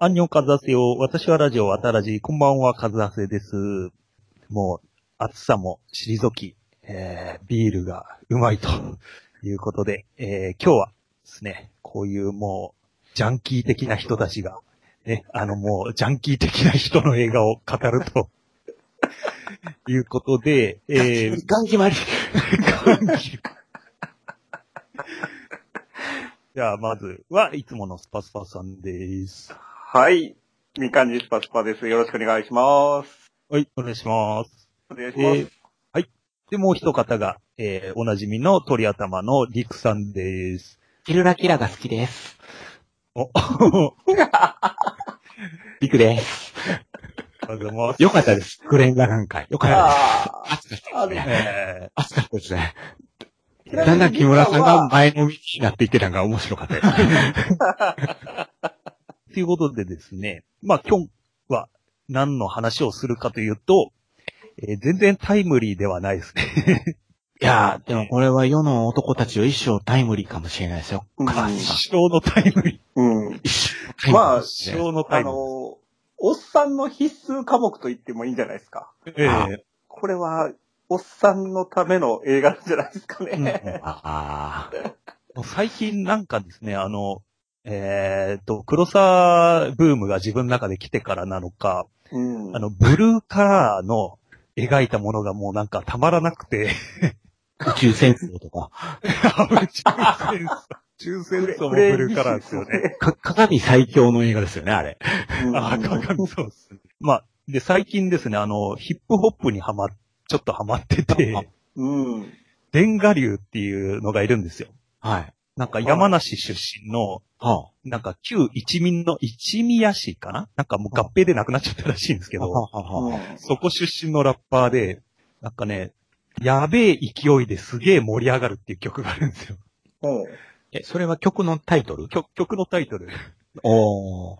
アンニョンカズハセよ。私はラジオ、わたらじ。こんばんは、カズハセです。もう、暑さも退き、えー、ビールがうまいということで、えー、今日はですね、こういうもう、ジャンキー的な人たちが、ね、あのもう、ジャンキー的な人の映画を語ると、いうことで、えー、ガン決まり。じゃあ、まずは、いつものスパスパさんです。はい。みかんじスパスパです。よろしくお願いします。はい、お願いします。お願いします。えーはい。で、もう一方が、えー、おなじみの鳥頭のリクさんです。キルラキラが好きです。お、リクです。ありがとうございます。よかったです。グレンラガン会。よかったです。あ熱かったあですね。え熱かったですね。だんだん木村さんが前の道になっていってたのが面白かったです。ー、ということでですね、まあ今日は何の話をするかというと、えー全然タイムリーではないですね。いやー、でもこれは世の男たちを一生タイムリーかもしれないですよ。うん一生のタイムリうん。一生まあー。一生のタあイムリー。の、おっさんの必須科目と言ってもいいんじゃないですか。えあーこれは、おっさんのための映画じゃないですかね。あもう最近なんかですね、あの、えー、と、黒沢ブームが自分の中で来てからなのか、うん。あの、ブルーカラーの描いたものがもうなんかたまらなくて、ー宇宙戦争とか、宇宙戦争、宇宙戦争もブルーカラーですよね。か、鏡最強の映画ですよね、あれ。うんあ、鏡そうっすね。まあ、で、最近ですね、あの、ヒップホップにはま、ちょっとハマってて、うん。デンガ流っていうのがいるんですよ。はい。なんか山梨出身の、はなんか旧一民の一宮市かな？なんかもう合併で亡くなっちゃったらしいんですけあ。ど、はあはあそこ出身のラッパーで、なんかね、やべえ勢いですげえ盛り上がるっていう曲があるんですよ。うんえ、それは曲のタイトル？曲曲のタイトル。おー。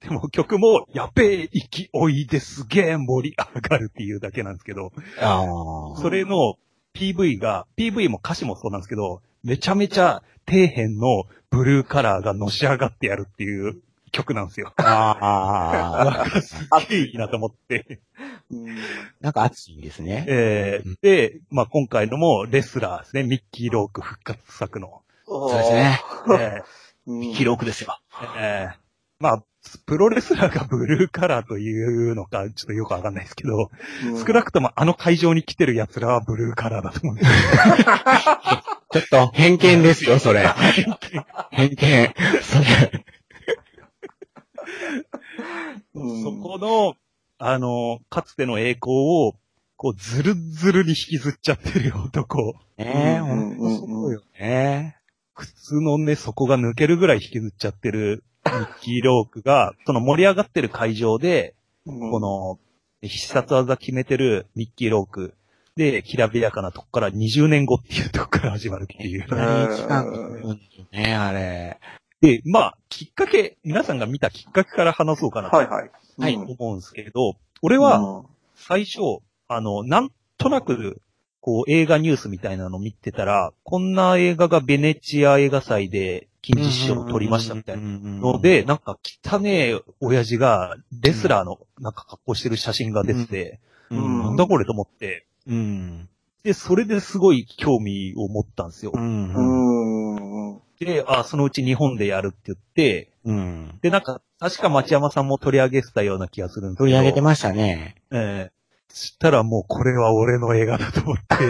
でも曲も、やべえ勢いですげえ盛り上がるっていうだけなんですけど、ああ。それの PV が、PV も歌詞もそうなんですけど、めちゃめちゃ底辺のブルーカラーがのし上がってやるっていう曲なんですよ。ああ。すっげえいいなと思って。うんなんか熱いんですね。えー、で、まあ今回のもレスラーですね。ミッキー・ローク復活作の。そうですね。えうん記録ですよ。ーえーまあ、プロレスラーがブルーカラーというのか、ちょっとよくわかんないですけど、うん少なくともあの会場に来てる奴らはブルーカラーだと思うんですよ。ちょっと偏見ですよ、それ。偏見。それ。うんそこの、あの、かつての栄光を、こう、ずるずるに引きずっちゃってる男。ねえ、ほうんうんんとそうよね。靴のね、底が抜けるぐらい引きずっちゃってるミッキー・ロークが、その盛り上がってる会場で、うんこの、必殺技決めてるミッキー・ロークで、きらびやかなとこから20年後っていうとこから始まるっていう。何時間かかるんね、あれ。で、まあ、きっかけ、皆さんが見たきっかけから話そうかなとはいはい。はいうん思うんですけど、俺は、うん最初、あの、なんとなく、こう、映画ニュースみたいなの見てたら、こんな映画がベネチア映画祭で金獅子賞を取りましたみたいななの、で、なんか汚ねえ親父がレスラーのなんか格好してる写真が出てて、うんなんだこれと思って、うん。で、それですごい興味を持ったんですよう。ん。で、あ、そのうち日本でやるって言って、うん。で、なんか、確か町山さんも取り上げてたような気がするんですけど。取り上げてましたね。ええしたらもうこれは俺の映画だと思って、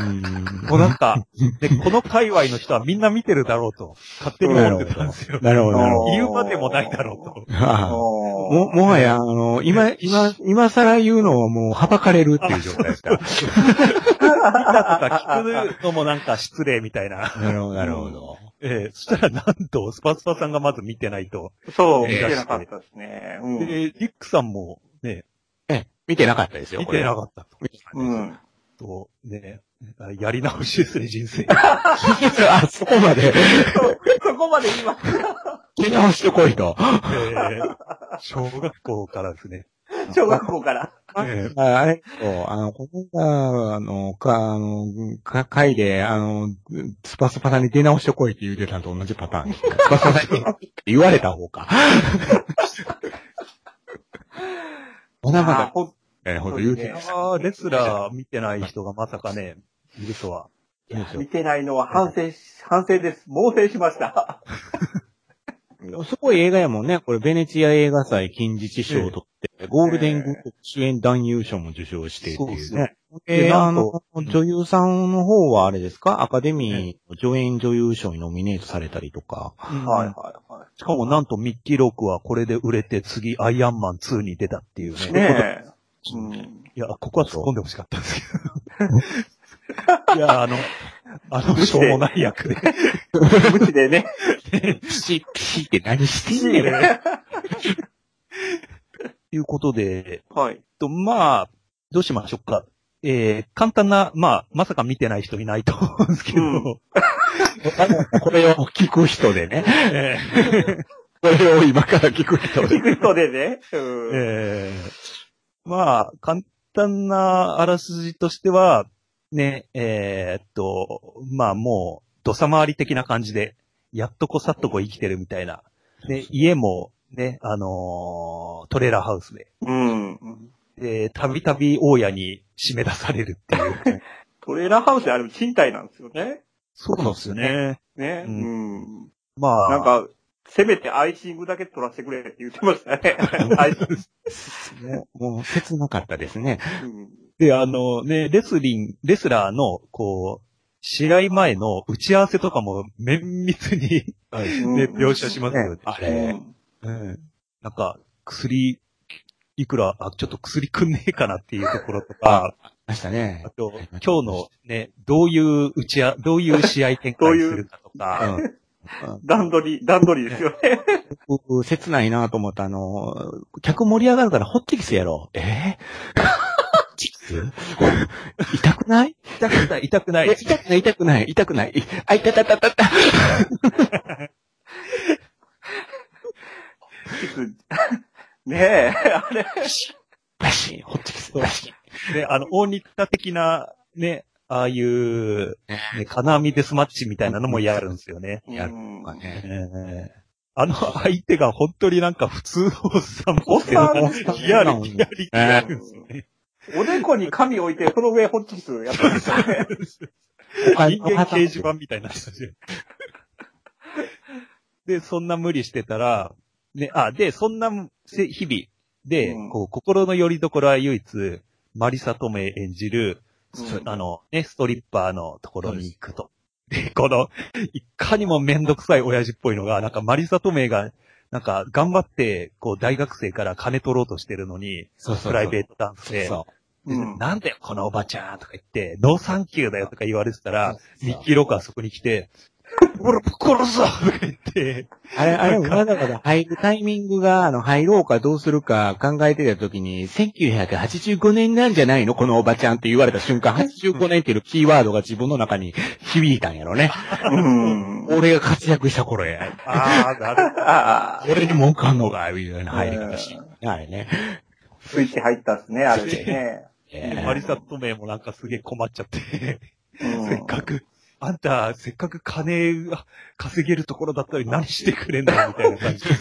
うん。もうなんか、で、この界隈の人はみんな見てるだろうと、勝手に思ってたんですよ。なるほど、なるほど。言うまでもないだろうと。もも、もはや、あの、今、今、今更言うのはもう、はばかれるっていう状態ですか。見たとか聞くのもなんか失礼みたいな。なるほど、なるほど。ええそしたらなんと、スパスパさんがまず見てないと。そう、見えーてなかったですね。うん。で、リックさんもね、え、見てなかったですよ、見これてなかったと。うん。と、ね、やり直しですね、人生。あ、そこまで、そこまで言います。見直してこいと。ええ小学校からですね。小学校から。えああれ、そう、あの、この間、あの、か、あの、か、会で、あの、スパスパさんに出直してこいって言うてたのと同じパターン。スパスパさんに言われた方か。まだまだ、あほんえーほんと言うてねあーレスラー見てない人がまさかね、いるとは。見てないのは反省し、反省です。猛省しました。すごい映画やもんね。これ、ベネチア映画祭金字賞を取って、ゴールデングローブ主演男優賞も受賞してっていうね。でで、あなんとの、女優さんの方はあれですか？アカデミーの助演女優賞にノミネートされたりとか。うんはいはいはしかもなんとミッキーロークはこれで売れて次アイアンマン2に出たっていうね。い。ねえ。うん。いや、ここは突っ込んでほしかったんですけど。いや、あの、あの、しょうもない役で。無知でね。ピシって何してんねん。と いうことで、はい。と、まあ、どうしましょうか。えー、簡単な、まあ、まさか見てない人いないと思うんですけど、うんこれを聞く人でね。えこれを今から聞く人で。聞く人でね。うんーえーまあ、簡単なあらすじとしては、ね、えーっと、まあもう、土佐回り的な感じで、やっとこさっとこ生きてるみたいな。で、家も、ね、あのートレーラーハウスで。うん。で、たびたび大家に締め出されるっていう。トレーラーハウスあれ賃貸なんですよね。そうなんですよね。ね。ううん。まあ、なんか、せめてアイシングだけ取らせてくれって言ってましたね。アイシングもう、もう切なかったですね。うんで、あのね、レスリング、レスラーの、こう、試合前の打ち合わせとかも綿密に、ね、うん描写しますよね。あれ、うんうん。なんか、薬、いくら、あ、ちょっと薬くんねえかなっていうところとか、ましたねあ。と、今日のね、どういう打ちあ、どういう試合展開するかとか、うん段取り、段取りですよね。僕、切ないなと思ったあの、客盛り上がるからホッチキスやろ。えー、ホッチキス？痛くない？痛くない、痛くないえ。痛くない、痛くない、痛くない。あ、痛たたたた。ねえ、あれ。バシン、ホッチキス、バシン。で、あの、大仁田的な、ね、ああいう、ね、金網デスマッチみたいなのもやるんですよね。やるうんとかね。ええあの相手が本当になんか普通のおっさんっぽくておっさんリアリ、リアリってやるんですよね。おでこに紙置いて、その上ホッチキスやったんですよね。人間掲示板みたいになってたし。で、そんな無理してたら、ね、あ、で、そんなせ日々で、うんこう、心の拠り所は唯一、マリサ・トメイ演じる、うんあの、ね、ストリッパーのところに行くと。で、この、いかにもめんどくさい親父っぽいのが、なんかマリサ・トメイが、なんか頑張って、こう、大学生から金取ろうとしてるのに、そうそうそう。プライベートダンスで、そでうんなんだよ、このおばちゃんとか言って、 no thank you だよとか言われてたら、う。ミッキー・ロークはそこに来て、俺、殺すぞとか言って、あれ、あれ、わざわざ入るタイミングが、あの、入ろうかどうするか考えてた時に、1985年なんじゃないの？このおばちゃんって言われた瞬間、85年っていうキーワードが自分の中に 響いたんやろね。うん。俺が活躍した頃や。ああ、なるああ、俺に文句あんのかみたいな入り方し。あれね。スイッチ入ったっすね、あれでね。えーマリサトメもなんかすげえ困っちゃって、うんせっかく、あんた、せっかく金が稼げるところだったのに何してくれんだよみたいな感じ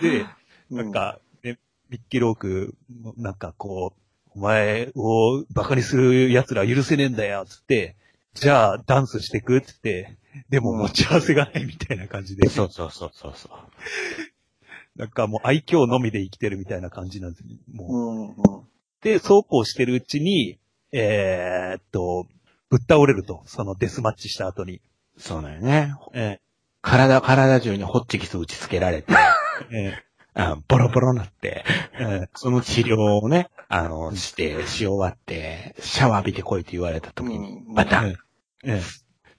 で。で、なんか、ね、ミッキーローク、なんかこう、お前をバカにする奴ら許せねえんだよ、つって、じゃあダンスしてくっつって、でも持ち合わせがないみたいな感じで、そうそうそうそうそう。なんかもう愛嬌のみで生きてるみたいな感じなんですね。もううん。うん。で、そうこうしてるうちに、えーっと、ぶっ倒れると、そのデスマッチした後に。そうだよね。え体、体中にホッチキス打ち付けられて、ーえ。あボロボロになって、ーえ。その治療をね、あの、して、し終わって、シャワー浴びてこいって言われた時に、うん。バタン、ーえ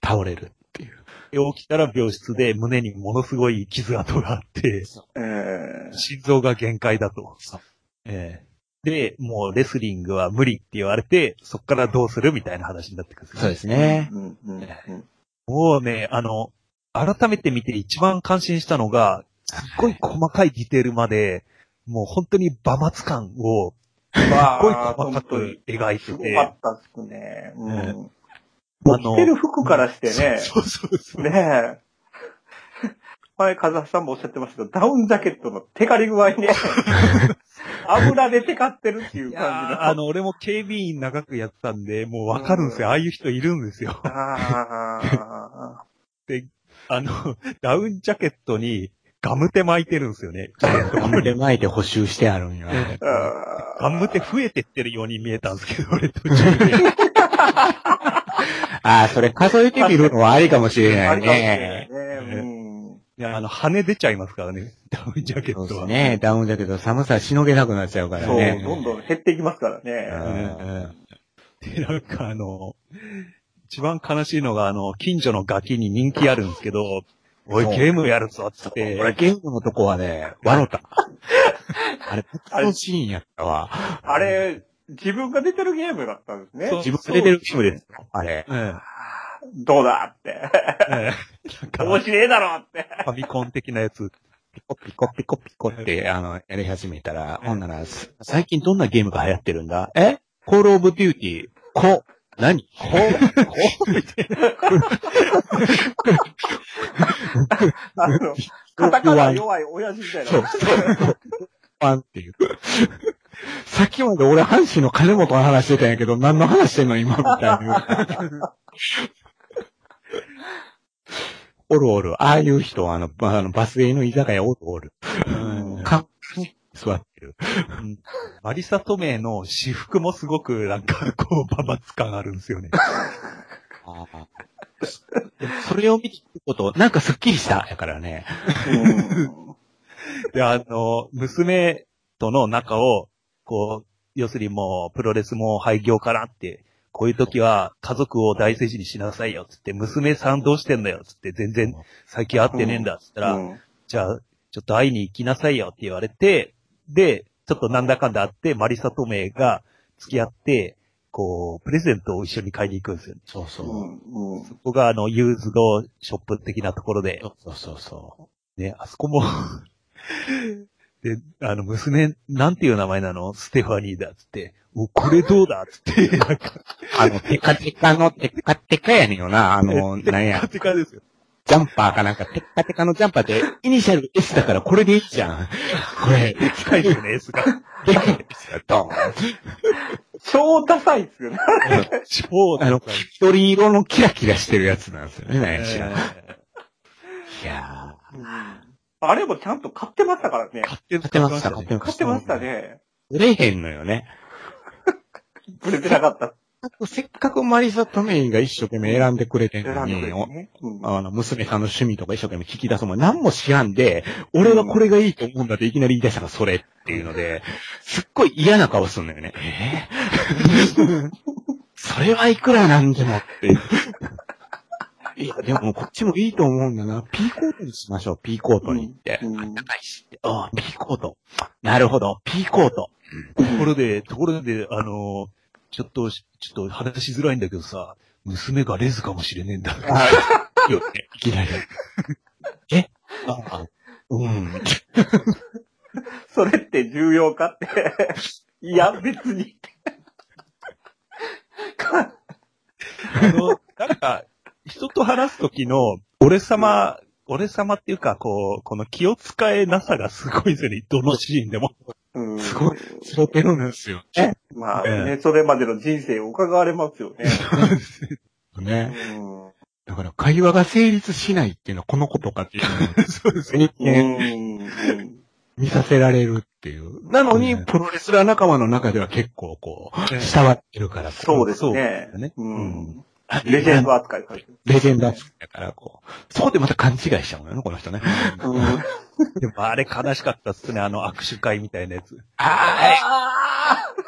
倒れるっていう。ー起きたら病室で胸にものすごい傷跡があって、えー心臓が限界だと。えーで、もうレスリングは無理って言われて、そっからどうするみたいな話になってくるそうですね。うんうんうんもうね、あの、改めて見て一番感心したのが、すっごい細かいディテールまで、もう本当に馬末感を、すすごい細本かく描いてすごて、かったっすね。うん。ねもう着てる服からしてね、そうそうそう。ねえ。前、風橋さんもおっしゃってましたけど、ダウンジャケットのテカり具合ね、油でテカってるっていう感じの。ーあの、俺も警備員長くやってたんで、もうわかるんですよ。ああいう人いるんですよ。あーあの、ダウンジャケットにガムテ巻いてるんですよね。ガムで巻いて補修してあるんよ。ねあーガムテ増えてってるように見えたんですけど、俺途中で。ああ、それ数えてみるのはありかもしれないありかもしれないね。ね。うん。いや、あの、羽出ちゃいますからね。ダウンジャケッそうトは。ですね。ダウンだけど寒さしのげなくなっちゃうからそう、ね。どんどん減っていきますからうね。んで、なんかあの、一番悲しいのが、あの、近所のガキに人気あるんですけど、おい、ゲームやるぞ、つって。俺ゲームのとこはね、笑った。あれ、特のシーンやったわ。あれ、自分が出てるゲームだったんですねそう。自分が出てるゲームですよ。あれ。えどうだって。え、ええ。なんか、面白いだろって。ファミコン的なやつ。ピコピコピコピコって、あの、やり始めたら、ほんなら、す最近どんなゲームが流行ってるんだ？え？コールオブデューティー、こ、何？こ、こあの、カタカナ弱い親父みたいな。そう、そう。パンっていう。さっきまで俺、阪神の金本の話してたんやけど、何の話してんの今みたいな。おるおる。ああいう人は、あの、ばあのバス停の居酒屋おるおる。うんかに座ってる。うんマリサトメイの私服もすごく、なんか、こう、ババツ感あるんですよね。でもそれを見てること、なんかスッキリした。やからね。うんで、あの、娘との仲を、こう、要するにもう、プロレスも廃業かなって、こういう時は家族を大事にしなさいよ、つって、娘さんどうしてんだよ、つって、全然最近会ってねえんだ、つったら、うんじゃあ、ちょっと会いに行きなさいよって言われて、で、ちょっとなんだかんだあって、マリサトメイが付き合って、こう、プレゼントを一緒に買いに行くんですよね。そうそうう。んうんここがあの、ユーズドショップ的なところで、そうそうそね、あそこもで、あの、娘、なんていう名前なの？ステファニーだっつって、お、これどうだっつって、なんか、う。あの、テカテカの、テカテカやねんよな。あの、なんや。テカですよ。ジャンパーかなんか、テッカテカのジャンパーで、イニシャル S だからこれでいいじゃん。これ、近いですよね、S が。でかいですよ、ドン。超ダサいっすよね。超あの、緑色のキラキラしてるやつなんですよね、なんや知らん。いえやあれもちゃんと買ってましたからねー。買ってー、買ってました、買ってました。買ってましたね。売れへんのよね。売れてなかった。せっかくマリサ・トメインが一生懸命選んでくれてんのんでくれてね。うんあの、娘さんの趣味とか一生懸命聞き出すもん、何も知らんで、俺がこれがいいと思うんだっていきなり言い出したからそれっていうので、すっごい嫌な顔すんのよね。えー？それはいくらなんでもっていや、でもこっちもいいと思うんだな。ピーコートにしましょう、ピーコートにって。うんあったかいしって。ああ、ピーコート。なるほど、ピーコート。ところで、ところで、あの、ちょっと、ちょっと話しづらいんだけどさ、娘がレズかもしれねえんだ。あよね、いきなり。え？ああ、うん。それって重要かって。いや、別に。あの、なんか、人と話すときの、俺様、俺様っていうか、こう、この気を使えなさがすごいですよね。どのシーンでも。うんすごい、揃ってるんですよ。ね。まあえね、それまでの人生を伺われますよね。ね。うんだから会話が成立しないっていうのはこのことかっていうのをそうですねうん見させられるっていう。なのに、うんプロレスラー仲間の中では結構こう、慕わってるから、こそうですねだね。ううんん。レジェンド扱い。レジェンド扱いだから、こう。そこでまた勘違いしちゃうのよね、この人ね。うんでもあれ悲しかったっすね。あの握手会みたいなやつ。あ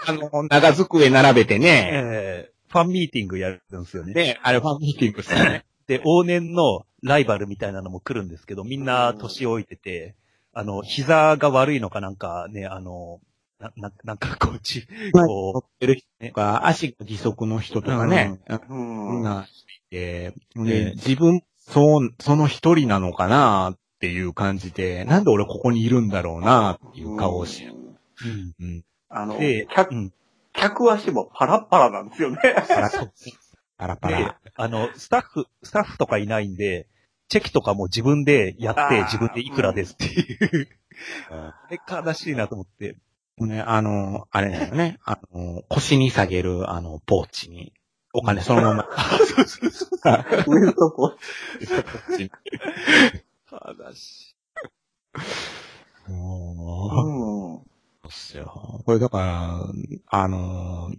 あ、あの、長机並べてね。えーファンミーティングやるんですよね。で、あれファンミーティングするね。で、往年のライバルみたいなのも来るんですけど、みんな年老いてて、あの、膝が悪いのかなんかね、あの、な、ななんかこう、ち、乗こってる人とか、足が義足の人とかね。うん。なして、えでえ自分、そう、その一人なのかなっっていう感じで、なんで俺ここにいるんだろうなっていう顔をしてる。うん。うん。あの、で、客うん。客足もパラッパラなんですよね。パラパラあの、スタッフ、スタッフとかいないんで、チェキとかも自分でやって自分でいくらですっていう。あれ悲しいなと思って。ね、あの、あれだよね。あの、腰に下げる、あの、ポーチに、お金そのまま。そうそうそう。ウエストポーチ悲しもうん。う、そうっすよ。これだから、あの、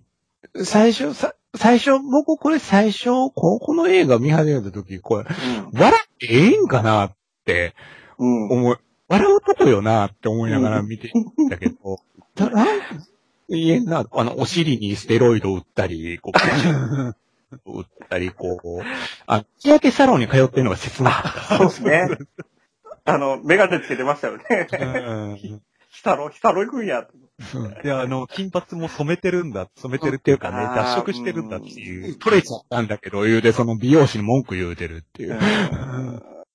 最初、さ、最初、僕これ最初、ここの映画見始めた時、これ、笑ってええんかなってうん。うん。思い、笑うとこよなって思いながら見てたけど、たなん言えんな、あの、お尻にステロイド打ったり、こう、打ったり、こう、あ、日焼けサロンに通ってるのが切なかった。そうですね。あの、メガネつけてましたよね。ヒサロ、ヒサロ行くんや。い。で、あの、金髪も染めてるんだ、染めてるっていうかね、あー脱色してるんだっていう。取れちゃったんだけど、言うて、その美容師に文句言うてるっていう。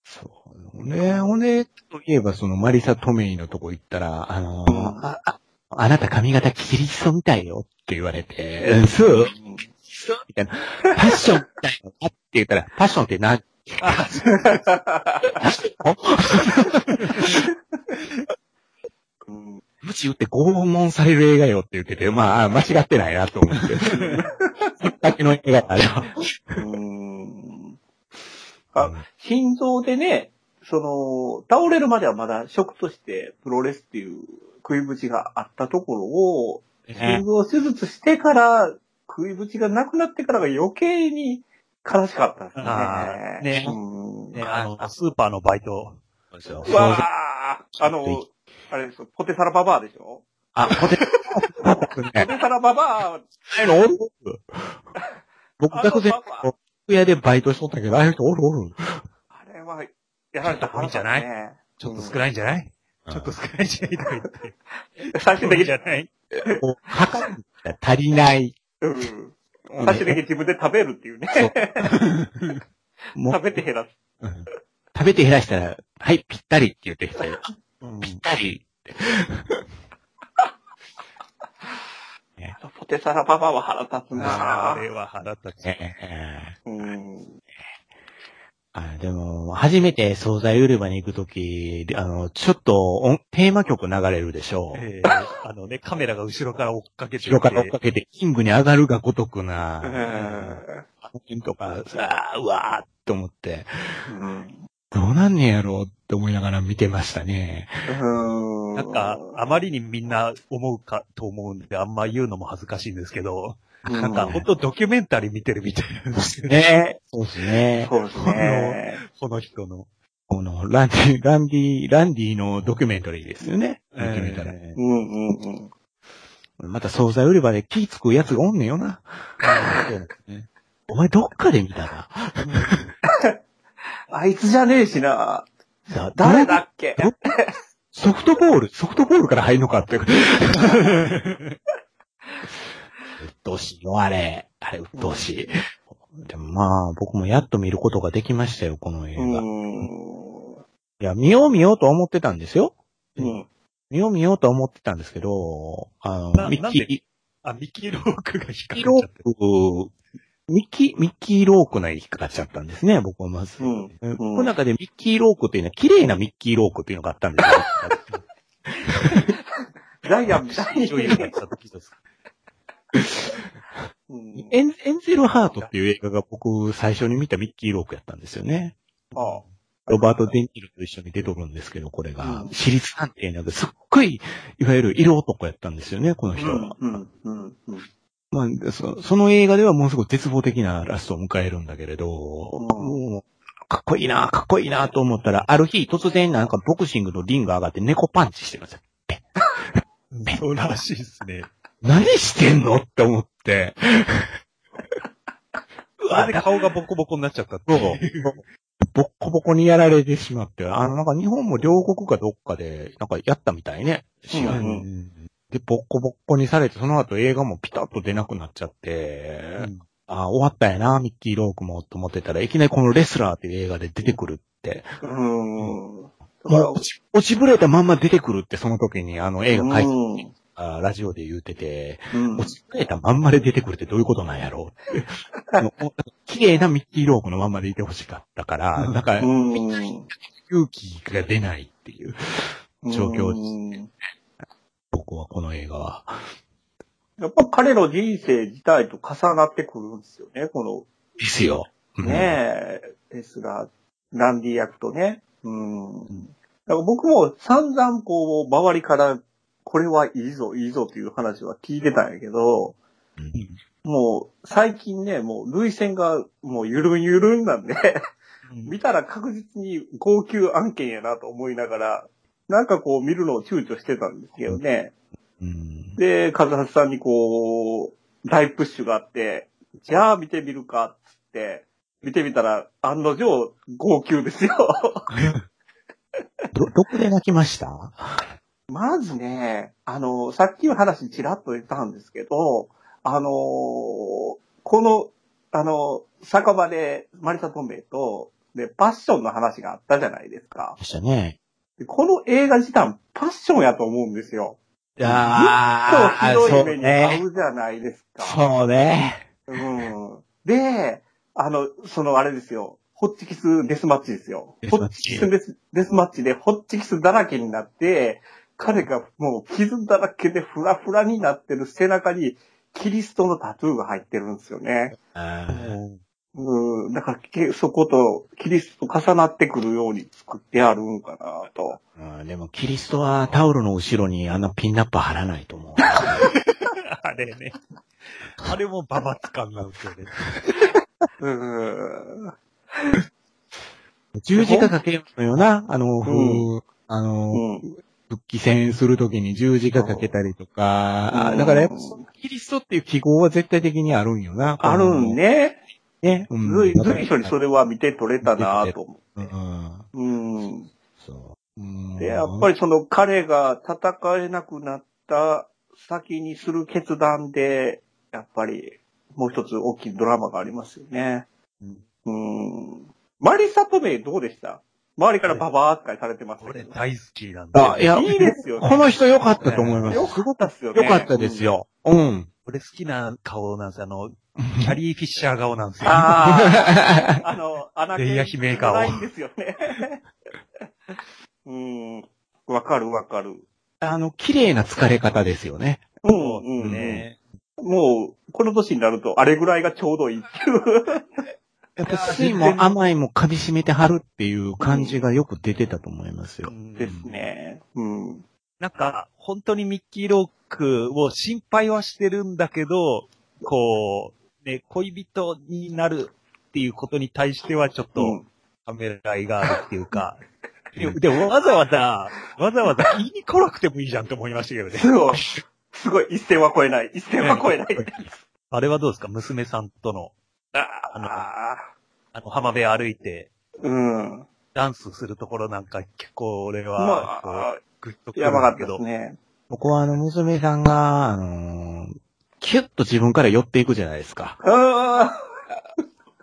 そう。ね、ほんで、といえば、その、マリサ・トメイのとこ行ったら、あのーうんあ、あ、あなた髪型キリストみたいよって言われて、うんそう。みたいな。ファッションみたいのかって言ったら、ファッションって何？うん。無知打って拷問される映画よって言ってて、まあ、間違ってないなと思って。そっだけの映画だよ。うん。あ心臓でね、その、倒れるまではまだ職としてプロレスっていう食い縁があったところを、心臓手術してから、食い縁がなくなってからが余計に悲しかったですね。ね。うん。ね、あの、スーパーのバイト。そううわあ、あの、あれですよ。ポテサラババアでしょ？あ、ポテト、ポテサラババア、あのおる 僕、学生ババア、屋でバイトしとったけど、ああいう人おるおる。あれは、やられたいいんじゃないね。ちょっと少ないんじゃない、ちょっと少ないん じゃないとか言って。最終的にじゃないこう、測る足りない。うん。最終的に自分で食べるっていうね。もう食べて減らす。うん食べて減らしたら、はい、ぴったりって言ってきて、うんぴったり。ポテサラババアは腹立つなあれは腹立つ。ええうん。あでも、初めて惣菜売り場に行くとき、あの、ちょっと音テーマ曲流れるでしょう。えーあのね、カメラが後ろから追っかけてて。後ろから追っかけて、キングに上がるがごとくな、うんあの辺とか、さあ、うわーって思って、うん。どうなんねやろうって思いながら見てましたね。うん。なんか、あまりにみんな思うかと思うんで、あんま言うのも恥ずかしいんですけど、うん、なんか、ほんとドキュメンタリー見てるみたいなんですよね。ねそうですね。そうですね。この人の。この、ランディ、ランディ、ランディのドキュメンタリーですよね。ドキュメンタリー。えうんうんうん。また惣菜売り場で気つくやつがおんねんよな。お前どっかで見たな。あいつじゃねえしな。誰だっけ？どソフトボール、ソフトボールから入るのかって。うっとうしいよ、あれ。あれ、うっとうしい。でもまあ、僕もやっと見ることができましたよ、この映画。いうん。や、見よう見ようと思ってたんですよ。うん。見よう見ようと思ってたんですけど、あの、なミッキーあ、ミッキーロークが引っかかっちミッキーロ。ーク、ミッキー、ミッキーローク内に引っかかっちゃったんですね、僕はまず。うんうんこの中でミッキーロークっていうのは、綺麗なミッキーロークっていうのがあったんですよ。ダイアンみたいに。うんエンエンゼルハートっていう映画が僕最初に見たミッキーロークやったんですよね。ああロバート・デンニールと一緒に出とるんですけど、これがう。ん私立探偵なんかすっごい、いわゆる色男やったんですよね、この人は。うん。うん。うん。まあそ、その映画ではものすごく絶望的なラストを迎えるんだけれど、んもう、かっこいいな、かっこいいなと思ったら、ある日突然なんかボクシングのリング上がって猫パンチしてるんですよ。そうらしいですね。何してんのって思って。うそれで顔がボコボコになっちゃったっていう。ボッコボコにやられてしまって、あの、なんか日本も両国かどっかで、なんかやったみたいね、試合。うんうんで、ボッコボッコにされて、その後映画もピタッと出なくなっちゃって、あ終わったやな、ミッキーロークもと思ってたら、いきなりこのレスラーっていう映画で出てくるって、うん。う落ち落ちぶれたまんま出てくるって、その時に、あの、映画書いて、うんあラジオで言ってて、うん落ちぶれたまんまで出てくるってどういうことなんやろ？う 綺麗なミッキーロークのまんまでいてほしかったから、なんか、うん勇気が出ないっていう状況です。うん僕はこの映画は。やっぱ彼の人生自体と重なってくるんですよね、このですよ。うんねえ、ですが、ランディ役とね。うん。だから僕も散々こう、周りから、これはいいぞ、いいぞという話は聞いてたんやけど、うんもう最近ね、もう類線がもうゆるんゆるんなんで、見たら確実に高級案件やなと思いながら、なんかこう見るのを躊躇してたんですけどね。うんで、和橋さんにこう、大プッシュがあって、じゃあ見てみるかっつって、見てみたら、案の定、号泣ですよ。ど、どこで泣きました？まずね、あの、さっきの話ちらっと言ったんですけど、あのこの、あの、酒場でマリサトンベイと、で、パッションの話があったじゃないですか。でしたね。でこの映画自体、パッションやと思うんですよ。ああ、結構ひどそいう目に遭ね。うじゃないですか。そうね。うん。で、あの、そのあれですよ。ホッチキスデスマッチですよ。ホッチチキスデスデスマッチでホッチキスだらけになって、彼がもう傷だらけでフラフラになってる背中にキリストのタトゥーが入ってるんですよね。あーうん。だからけそことキリスト重なってくるように作ってあるんかなと。うんでも、キリストはタオルの後ろにあんなピンナップ貼らないと思う。あれね。あれもババツ感なんですよね。うん。十字架かけるのよな、あの、うふあの、うん。復帰戦するときに十字架かけたりとか、だからやっぱ、キリストっていう記号は絶対的にあるんよな。あるんね。ね。うん随随所にそれは見て取れたなと思うん。う。うん。そう。うんで、やっぱりその彼が戦えなくなった先にする決断で、やっぱりもう一つ大きいドラマがありますよね。うん。マリサトメイどうでした？周りからババー扱いされてましたけど。俺大好きなんで。あ、いや、いいですよねこの人良かったと思います。よかったっすよね。良かったですよ。うん。俺好きな顔なんですよ。あの、キャリーフィッシャー顔なんですうん。よ。ああ、あの、穴レイヤ姫顔ないんですよね。うん。わかるわかる。あの、綺麗な疲れ方ですよね。うん、うん、うん。ね。もう、この年になると、あれぐらいがちょうどいいっていう。やっぱ酸いも甘いも噛み締めてはるっていう感じがよく出てたと思いますよ。ですね。うん。なんか、本当にミッキー・ロックを心配はしてるんだけど、こう、ね、恋人になるっていうことに対してはちょっとうん。ためらいがあるっていうか、で もでもわざわざ、わざわざ言いに来なくてもいいじゃんって思いましたけどね。すごい。すごい。一線は超えない。一線は超えない。あれはどうですか？娘さんとの、ああの、浜辺歩いて、ーうん。ダンスするところなんか結構俺まは、こうあ、グッとくるやばかっんだけですね。僕はあの、娘さんが、あのーキュッと自分から寄っていくじゃないですか。あ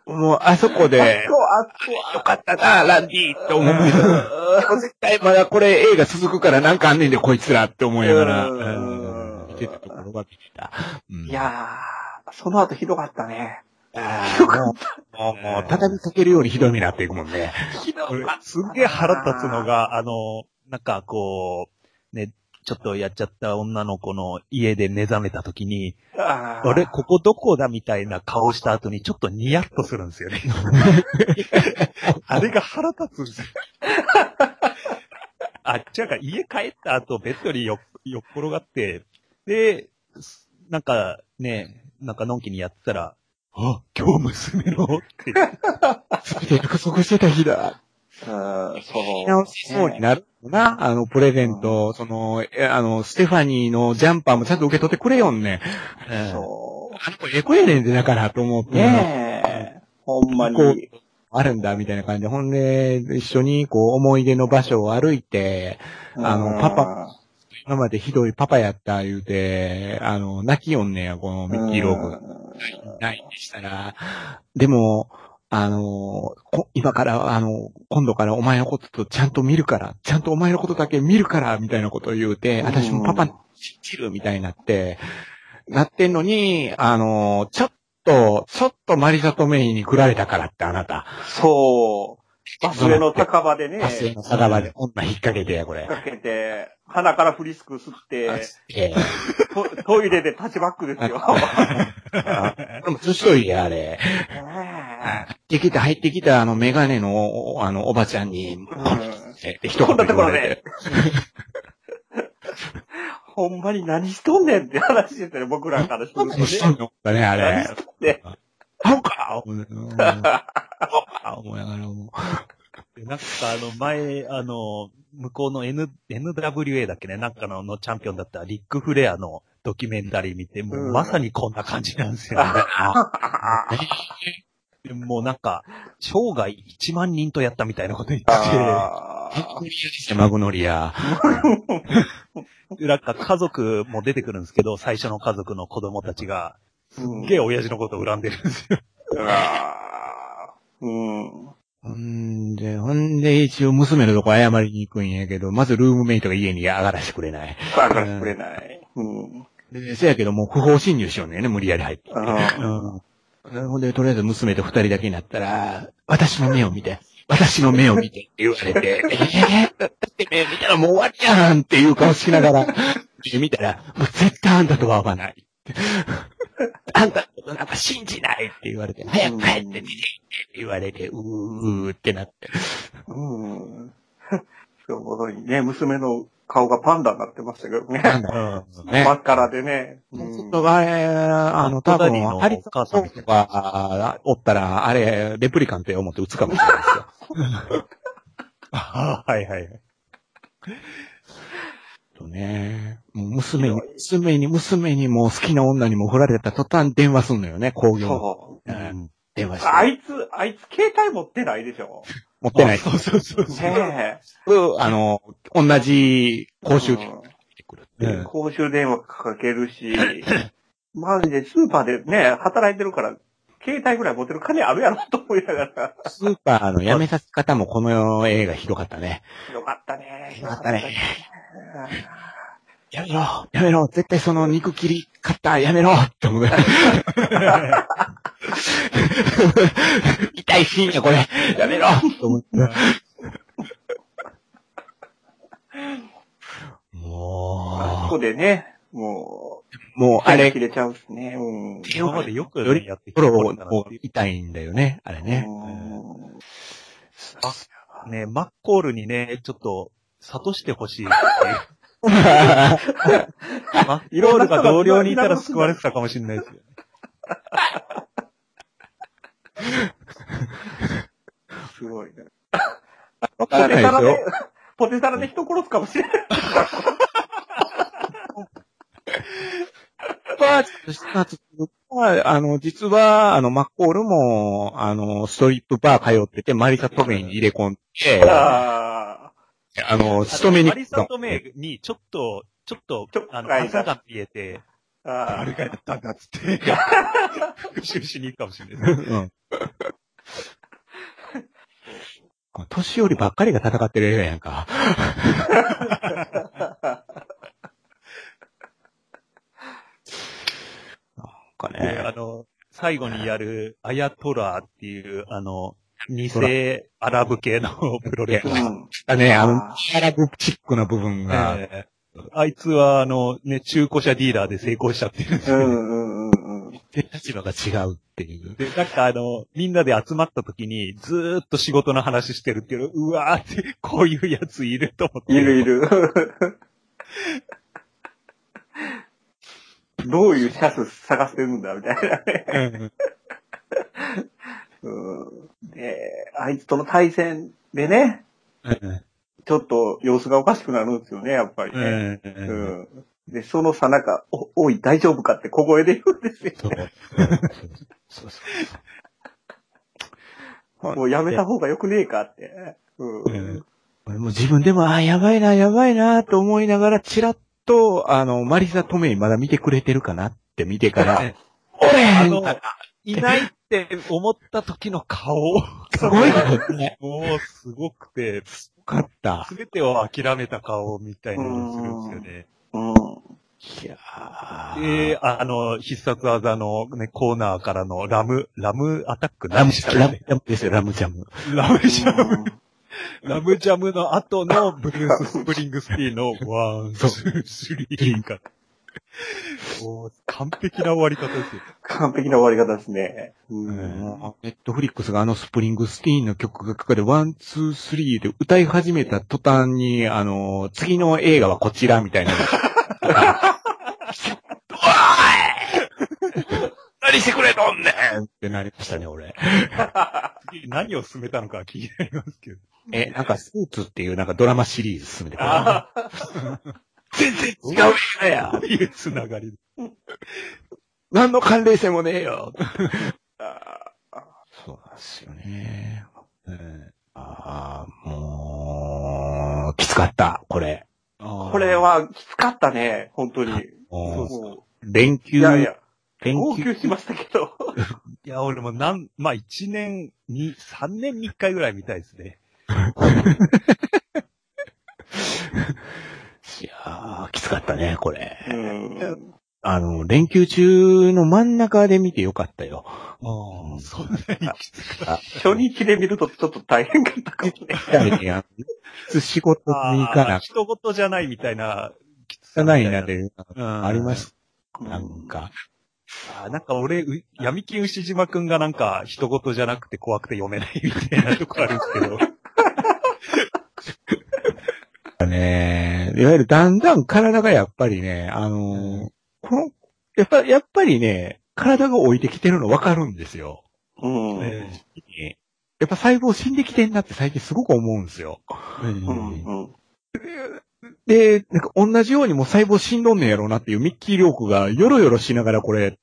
もう、あそこあ、で、あっこ、あっこ、よかったな、ランディって思う絶対まだこれ映画続くからなんかあんねんで、こいつらって思いながら、うんうん見てたところが見てた。うんいやー、その後ひどかったね。あーもう、もう、もう、畳みかけるようにひどい目になっていくもんね。ひど俺すんげえ腹立つのが、あの、なんかこう、ね、ちょっとやっちゃった女の子の家で目覚めた時に、あれ、ここどこだみたいな顔した後にちょっとニヤッとするんですよね。あれが腹立つんですよ。あ、違うか、家帰った後ベッドによよっ転がって、で、すなんかね、なんかのんきにやってたら、あ、今日娘のって。それで約束してた日だ。うんそう。直しそうになるな？あの、プレゼント、その、えあの、ステファニーのジャンパーもちゃんと受け取ってくれよんね。そあの子、えこやねんで、だから、と思っう。て。ねえ。ほんまこうに。あるんだ、みたいな感じで。ほんで、一緒に、こう、思い出の場所を歩いて、あのうんパパ。今までひどいパパやった、言うて、あの、泣きよんねや、このミッキーローグ。ないでしたら、でも、あの、こ今から、あの、今度からお前のこととちゃんと見るから、ちゃんとお前のことだけ見るから、みたいなことを言うて、うん私もパパ信じるみたいになって、なってんのに、あの、ちょっと、ちょっとマリサとメインに来られたからってあなた。そう。バスへの高場でね、バスへの酒場で女引っ掛けてや、これ。かけて、鼻からフリスク吸って、ええトトイレでタッチバックですよ。でも、女子トイレあれ。ね入ってきた、入ってきた、あの、メガネの、あの、おばちゃんに、えうんえ一言言われて。ほんまに何しとんねんって話してね、僕らからするとね。しとんのかね、あ何れし。とんねん。思いながら。思いながらも。でなんかあの、前、あの、向こうの N、NWA だっけね、なんかののチャンピオンだったリック・フレアのドキュメンタリー見て、もううんまさにこんな感じなんですよね。でもうなんか、生涯1万人とやったみたいなこと言ってあう、マグノリア。て、なんか家族も出てくるんですけど、最初の家族の子供たちが、すーっげえ親父のことを恨んでるんですよ。あーうん。ほんで、ほんで、一応娘のとこ謝りに行くんやけど、まずルームメイトが家に上がらしてくれない。わかってくれない。うん。で、せやけどもう不法侵入しようねんね、無理やり入って。うんほんで、とりあえず娘と二人だけになったら、私の目を見て、私の目を見てって言われて、えぇ、だって目見たらもう終わりやんっていう顔しながら、目見たら、もう絶対あんたとは会わない。あんたのことなんか信じないって言われて、早く帰って逃げてって言われて、うーうーってなって。うん。そう、ことにね、娘の顔がパンダになってましたけどね。なんだうん。ね真っ赤でね。ちょうんっとあれ、あの、多分、ハリお母さんとか、あおったら、あれ、レプリカントや思って撃つかもしれないですよ。はいはいはい。とね、もう娘に、娘に、娘にもう好きな女にも振られた途端電話すんのよね、工業の。そう。うん電話して。あいつ、あいつ携帯持ってないでしょ。持ってない。そうそうそうそう。ねあの、同じ公衆電話う。え。公衆電話かけるし、マジでスーパーでね、働いてるから、携帯ぐらい持ってる金あるやろと思いながら。スーパーの辞めさせ方もこの映画ひどかったね。よかったね。よかったね。やめろやめろ絶対その肉切りカッターやめろって思う。痛いシーンや、これ。やめろと思って。あそもこでね、もう、もう、う、あれ切、れちゃうっすね。うん。今までよくよりやってきプたことだなロの方が痛いんだよね、あれね。うんね、マッコールにね、ちょっと、諭してほしいって いう。マッコールが同僚にいたら救われてたかもしれないですよ。すごいね。わポテサラでポテサラで人殺すかもしれない。は、まあ、あの、実は、あの、マッコールも、あの、ストリップバー通ってて、マリサトメイに入れ込んで、ああの、仕留めにマリサトメイにちょっと、ちょっとあの、はい朝が見えて、あ。ああ誰がやったんだっつって、復讐しに行くかもしれない。うん。年寄りばっかりが戦ってる映画やんか。なんかでね。あの、最後にやる、アヤトラーっていう、あの、偽アラブ系のプロレスラー。うん。あね、あのあ、アラブチックな部分が、えーあいつは、あの、ね、中古車ディーラーで成功しちゃってるんですよ、うんうんうんうん。立場が違うっていう。で、なんかあの、みんなで集まった時に、ずーっと仕事の話してるっていう、うわーって、こういうやついると思って。いるいる。どういうシャツ探してるんだみたいなね。うん。うん。で、あいつとの対戦でね、うんちょっと様子がおかしくなるんですよね、やっぱりね。うんうん。で、そのさなか、お、おい、大丈夫かって小声で言うんですよ。そう。そうそう。もうやめた方がよくねえかって。うん。も自分でも、あ、やばいな、やばいな、と思いながら、チラッと、あの、マリサ・トメイまだ見てくれてるかなって見てから、ねおれへんあのかいないっって思った時の顔、すごいよね。もうすごくて、よかった。すべてを諦めた顔みたいなのをするんですよね。うん。いやーで、ああの、必殺技のね、コーナーからのラム、ラムアタックラム、ラムけジャムですよ、ラムジャム。ラムジャム。ラムジャムの後のブルース・スプリングスティーンの one, two, three か。もう完璧な終わり方ですよ。完璧な終わり方ですね。う。ネットフリックスがあのスプリングスティーンの曲がかかる one, two, three で歌い始めた途端に、あの、次の映画はこちらみたいな。おい何してくれとんねんってなりましたね、俺。次何を勧めたのかは気になりますけど。え、なんかスーツっていうなんかドラマシリーズ勧めてくれあ全然違うやどういうつながり何の関連性もねえよあ そうなんですよね。ああ、もう、きつかった、これ。これ、はきつかったね、本当に。もう連休、いやいや、連休号泣しましたけど。いや、俺もなん、まあ、1年に、3年に1回ぐらい見たいですね。いやー、きつかったね、これ。うん。あの、連休中の真ん中で見てよかったよ。ああ、そんなにきつく初日で見るとちょっと大変かったかもね。いつ仕事に行かなく人事じゃないみたいな、きつちゃないななで、うんありました。なんか。あーなんか俺、う闇金牛島くんがなんか、人事じゃなくて怖くて読めないみたいなとこあるんですけど。ねいわゆるだんだん体がやっぱりね、あのーこの、やっぱ、やっぱりね、体が置いてきてるの分かるんですよ。うん。ねやっぱ細胞死んできてんなって最近すごく思うんですよ。うん。うん。で、なんか同じようにもう細胞死んどんねんやろうなっていうミッキー・リョークがヨロヨロしながらこれ、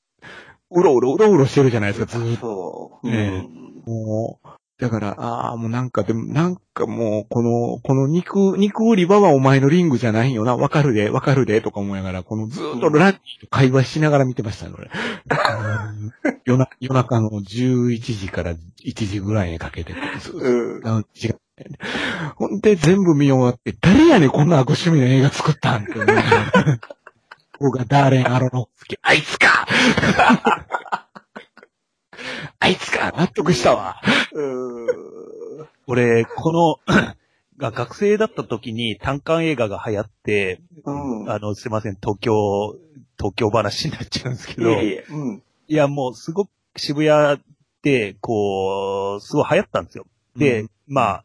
うろうろうろうろしてるじゃないですか、ずーっと。そう。ねもう、だから、ああ、もうなんかでも、なんかもう、この、この肉、肉売り場はお前のリングじゃないよな、わかるで、わかるで、とか思いながら、このずーっとラッキーと会話しながら見てましたね、俺。夜な夜中の11時から1時ぐらいにかけて、ずーっとう違う。ほんで、全部見終わって、誰やねん、こんな悪趣味な映画作ったんって思いながら。僕がダーレン・アロノフスキー、あいつかあいつか納得したわ。うん。俺、この、が学生だった時に単館映画が流行って、うん。あの、すいません、東京、東京話になっちゃうんですけど、いえいえ。うん。いや、もうすごく渋谷で、こう、すごい流行ったんですよ。で、うんまあ、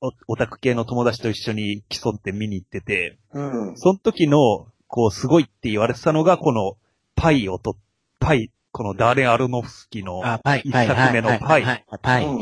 おオタク系の友達と一緒に競って見に行ってて、うん。その時の、こう、すごいって言われてたのが、この、パイをと、パイ、このダーレン・アロノフスキーの、一作目のパイパイ。うん。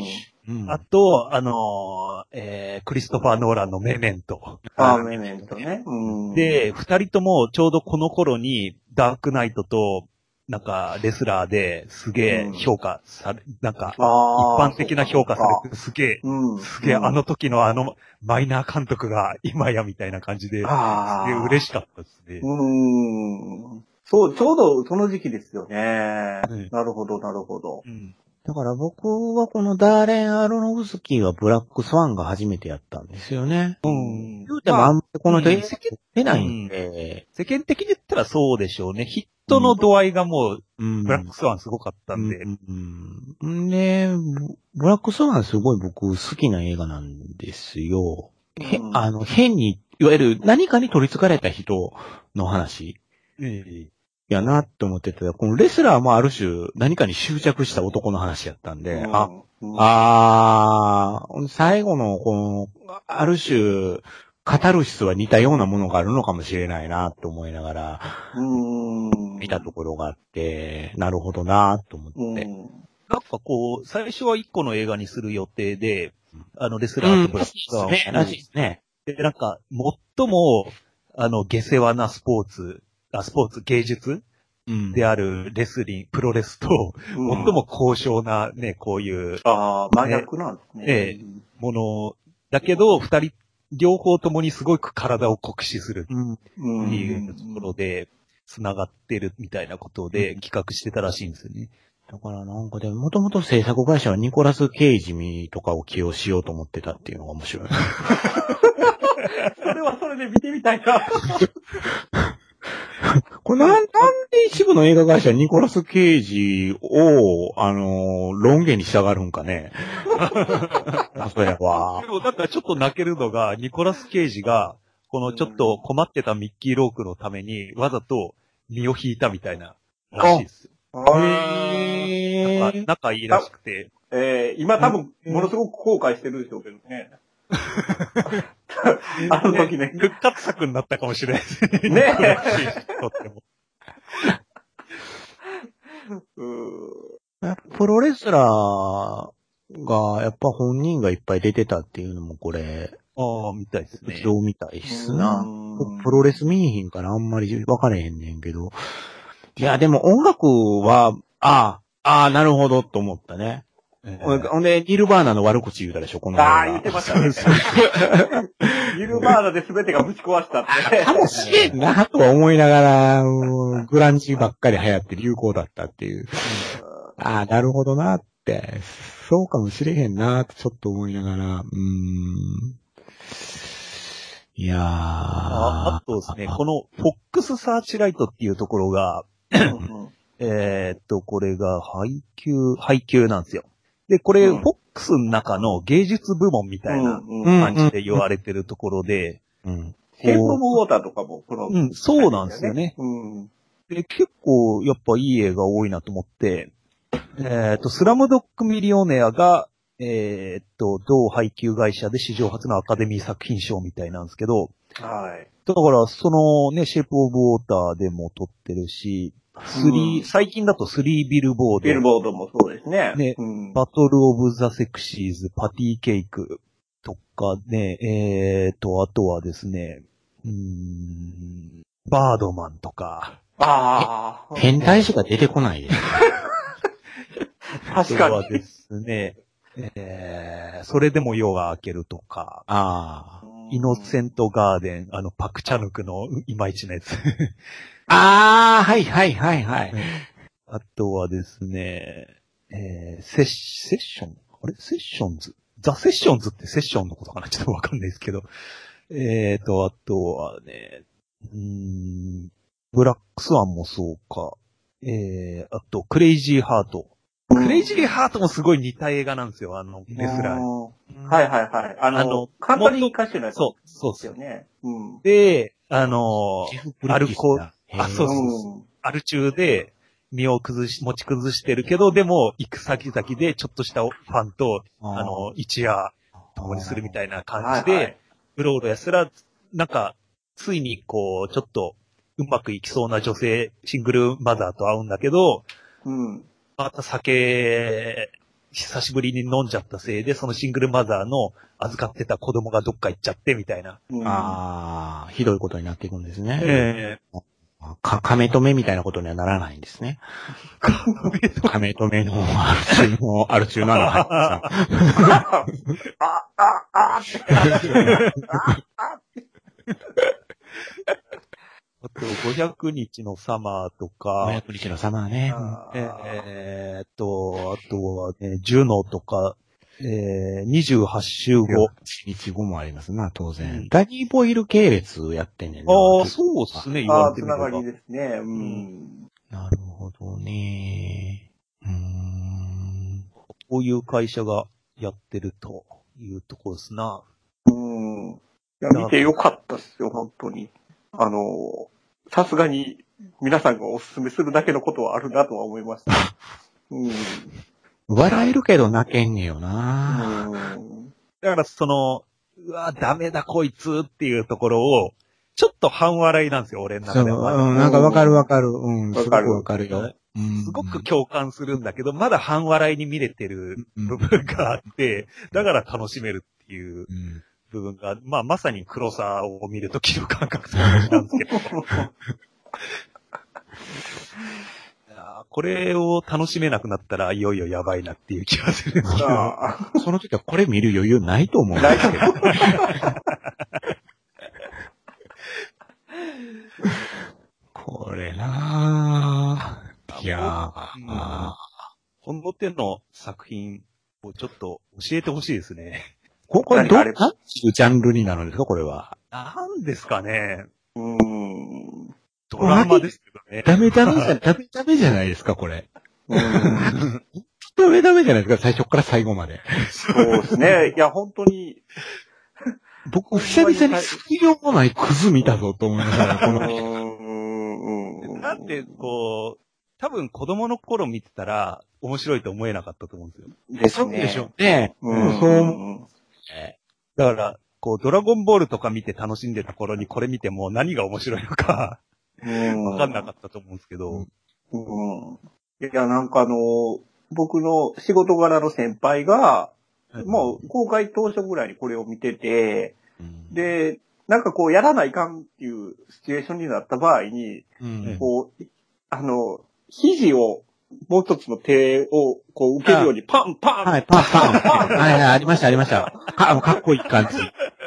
うんと、あのーえー、クリストファー・ノーランのメメント。パーメメントね。うん。で、二人ともちょうどこの頃に、ダークナイトと、なんか、レスラーですげえ評価され、なんか、一般的な評価されて、すげえ、うん。すげえ、あの時のあの、マイナー監督が今やみたいな感じで、すげえああ。嬉しかったですね。うん。そう、ちょうどその時期ですよね。うんなるほど、なるほど。うん。だから僕はこのダーレン・アロノフスキーはブラックスワンが初めてやったんですよね。うん言うてもあんまりこの人うん映画出ないんで、世間的に言ったらそうでしょうね。ヒットの度合いがもう、うんブラックスワンすごかったんで。うんうんで、ブブラックスワンすごい僕好きな映画なんですよ。へうんあの、変に、いわゆる何かに取り憑かれた人の話えやなって思ってて、このレスラーもある種何かに執着した男の話やったんで、あ、うん、あー、最後の、この、ある種、カタルシスは似たようなものがあるのかもしれないなって思いながら、うん。見たところがあって、なるほどなと思って。うん。なんかこう、最初は一個の映画にする予定で、あの、レスラーとブラックスワンを。ね、らしいですね。で、なんか、最も、あの、下世話なスポーツ、あ、スポーツ、芸術？うんであるレスリング、プロレスと、うん最も高尚なね、こういうああ、真逆なんですね。ええもの、だけど、二人、両方ともにすごく体を酷使するうん。うん。っていうところで、繋がってるみたいなことで企画してたらしいんですよね。だからなんかでも、もともと制作会社はニコラス・ケイジミとかを起用しようと思ってたっていうのが面白い。それはそれで見てみたいな。これなん、なんで一部の映画会社はニコラス・ケイジを、あのー、ロン毛に従うんかね。あ、そうやわで。もなんかちょっと泣けるのが、ニコラス・ケイジが、このちょっと困ってたミッキー・ロークのために、わざと身を引いたみたいな、らしいですよ。へなんかー。仲いいらしくて。えー、今多分、ものすごく後悔してるでしょうけどね。あの時ね。復活作になったかもしれないですね。ねえとっても。プロレスラーが、やっぱ本人がいっぱい出てたっていうのもこれ、ああ、みたいですね。どうみたいっすな。うんプロレス見えへんからあんまり分かれへんねんけど。いや、でも音楽は、ああ、ああ、なるほどと思ったね。ええほんで、ニルバーナの悪口言うたでしょ、このああ、言ってましたね。ギルバーナで全てがぶち壊したって。かもしれんなとは思いながら、うんグランジばっかり流行って流行だったっていう。ああ、なるほどなって。そうかもしれへんなってちょっと思いながら、うーん。いやー。ああとですね、このフォックスサーチライトっていうところが、うんえーっと、これが配給、配給なんですよ。で、これ、うんフォックスの中の芸術部門みたいなうんうん感じで言われてるところで、うん。ヘイプオブウォーターとかも、この、うん、そうなんですよね。うん。で、結構、やっぱいい映画多いなと思って、えーっと、スラムドッグミリオネアが、えーっと、同配給会社で史上初のアカデミー作品賞みたいなんですけど、はい。だから、そのね、シェイプオブウォーターでも撮ってるし、スリー、うん最近だとスリービルボード、ビルボードもそうですね。ねうん。バトルオブザセクシーズ、パティケイクとかね、えーと、あとはですね、うーん、バードマンとか、ああ。変態しか出てこない。確かに。あとはですね、えー、それでも夜が明けるとか、あイノセントガーデン、あの、パクチャヌクのいまいちのやつ。あ。ああ、はいはいはいはい。あとはですね、えー、セッ、セッション？あれ？セッションズ？ザ・セッションズってセッションのことかな？ちょっとわかんないですけど。えーと、あとはね、うーん、ブラックスワンもそうか。えー、あと、クレイジーハート。クレイジーハートもすごい似た映画なんですよ、あの、レスラー。はいはいはい。あの、あのカントリー歌手のやつそう、そうっですよ。ね。うん。で、あのジェフブリッジスだあそうそううん。アル中で身を崩し、持ち崩してるけど、でも、行く先々でちょっとしたファンと、ああの、一夜共にするみたいな感じはいはでい、うろうろやすら、なんか、ついにこう、ちょっと、うまくいきそうな女性、シングルマザーと会うんだけど、うん。また酒、久しぶりに飲んじゃったせいで、そのシングルマザーの預かってた子供がどっか行っちゃってみたいな。うんああ、ひどいことになっていくんですね。えか、亀止めみたいなことにはならないんですね。亀止めの、ある中の、ある中のあの、はいさあ、あ、あ、って。あと、500日のサマーとか、500日のサマーね。あえーっと、あとはね、ジュノとか、えー、28週後。1日後もありますな、当う然ん。ダニーボイル系列やってんねんな。ああ、そうっすね、言わああ、つ。ながりですね。うん。なるほどね。うーん。こういう会社がやってるというところですな。うん。いや、見てよかったっすよ、本当に。あの、さすがに皆さんがお勧めするだけのことはあるなとは思いました。うん。笑えるけど泣けんねよな。うん。だからその、うわ、ダメだこいつっていうところを、ちょっと半笑いなんですよ、俺の中では。うん、なんかわかるわかる。うん、すごくわかるわかるよ。うんすごく共感するんだけど、まだ半笑いに見れてるうん部分があって、だから楽しめるっていううん部分が、まあまさに黒さを見るときの感覚と同じなんですけど。これを楽しめなくなったらいよいよやばいなっていう気がするんですけど。その時はこれ見る余裕ないと思うんないですけど。これなぁ。いやーうんあこの手の作品をちょっと教えてほしいですね。ここれど、何かあれなんていうジャンルになるんですか？これは。なんですかね。うーん。ドラマですけどね。ダメダメじゃ、ダメダメじゃないですかこれ。うーんダメダメじゃないですか最初から最後まで。そうですね。いや、本当に、僕、久々に救いようもないクズ見たぞと思いながら、こうの、ーん。なんで、こう、多分子供の頃見てたら面白いと思えなかったと思うんですよ。ですね。そうでしょうね。うん。そうだから、こう、ドラゴンボールとか見て楽しんでた頃にこれ見ても何が面白いのかうん。わかんなかったと思うんですけど。うんうん。いや、なんかあの、僕の仕事柄の先輩が、もう公開当初ぐらいにこれを見てて、うん、で、なんかこうやらないかんっていうシチュエーションになった場合に、うんこう、あの、肘を、もう一つの手をこう受けるようにパンパン、はい、パンパン。はいはい、ありました、ありました。かかっこいい感じ。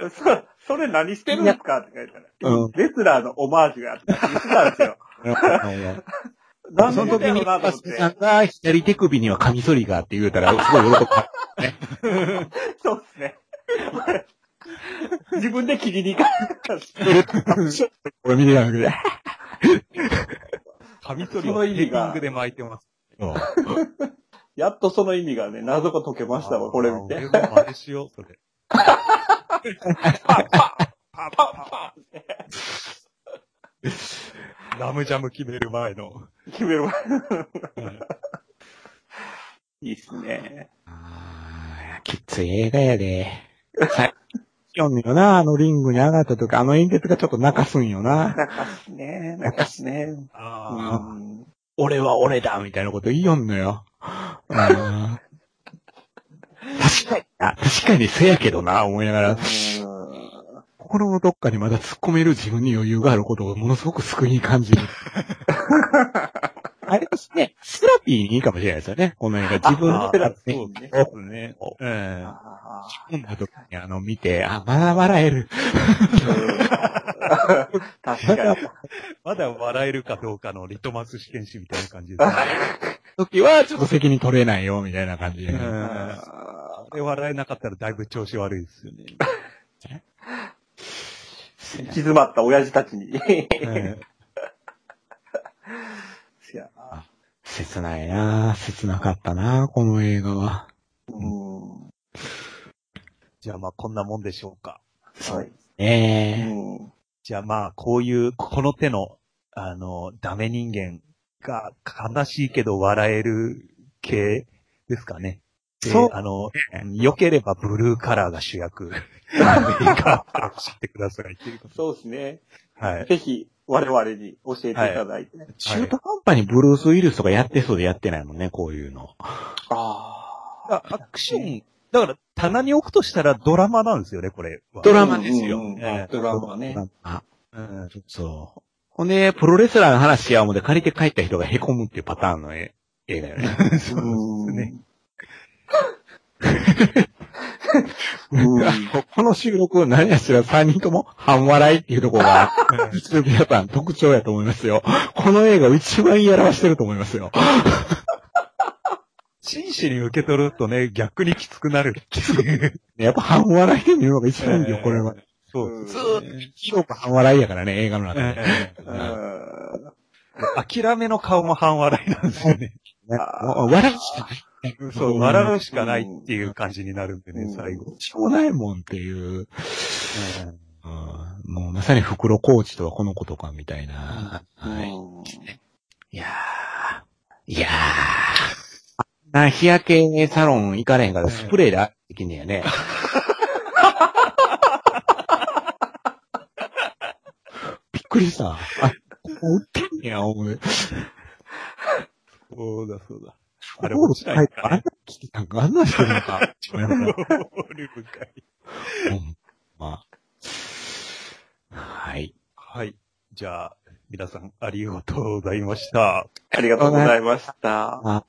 そそれ何してるんですか？って書いたら、うんレスラーのオマージュがあって言ってたんですよ。なんそでの時に、だろうなとパス思って。さんが左手首にはカミソリがあって言うたら、すごい喜ぶ。そうですね。自分で切りに行かない。これ見てたんだけど、カミソリそのをテーピ意味がングで巻いてます。やっとその意味がね、謎が解けましたわ、これ見て。真似しよう、それ。パンパンパラムジャム決める前の。ン決めるわ。いいっすね。あーきつい映画やで。はい。読んよな、あのリングに上がった時、あの演説がちょっと泣かすんよな。なんかっすね。なんかっすね。うあん。俺は俺だみたいなこと言いよんのよ。うん確かにな、確かにせやけどな、思いながら、心のどっかにまだ突っ込める自分に余裕があることをものすごく救いに感じる。あれですね、セラピーにいいかもしれないですよね、この映画。自分のセラピーそうにですね。ええあ込んだ時にあの見て、あ、まだ笑える。ー確かに。まだ笑えるかどうかのリトマス試験紙みたいな感じですね。時はちょっと責任取れないよ、みたいな感じで。笑えなかったらだいぶ調子悪いですよね。ー行き詰まった親父たちに。ええ いや切ないな切なかったなこの映画は。うん。じゃあまあこんなもんでしょうか。はい。ええうん。じゃあまあこういう、この手の、あの、ダメ人間が悲しいけど笑える系ですかね。でそうあの、良ければブルーカラーが主役。映画を知ってくださいっていうこと。そうですね。はい。ぜひ、我々に教えていただいて。中途半端にブルース・ウィルスとかやってそうでやってないもんね、こういうの。ああアクション、だから棚に置くとしたらドラマなんですよね、これは。ドラマですようんうんええドラマね。あ、うんそう。ほんで、プロレスラーの話や思って借りて帰った人が凹むっていうパターンの映映画よね。そうですね。うん。この収録、何やしら3人とも半笑いっていうところが、実力やっぱ特徴やと思いますよ。この映画を一番やらわしてると思いますよ。真摯に受け取るとね、逆にきつくなるっていう。やっぱ半笑いで見るのが一番いいよ、これは。そうずーっと広く半笑いやからね、映画の中で。諦めの顔も半笑いなんですよね。笑うしかない。そう、笑うしかないっていう感じになるんでね、最後。しょうがないもんっていう。うんもうまさに袋コーチとはこのことかみたいな。はい。いやー。いやー。な日焼けサロン行かれへんからスプレーでできんねやね。びっくりした。あ、売ってんねや、思う。そうだそうだ。あれ、落ちないあんな来てたんか、あんなしてるのか。興味深い。うんまあ。はい。はい。じゃあ、皆さんありがとうございました。ありがとうございました。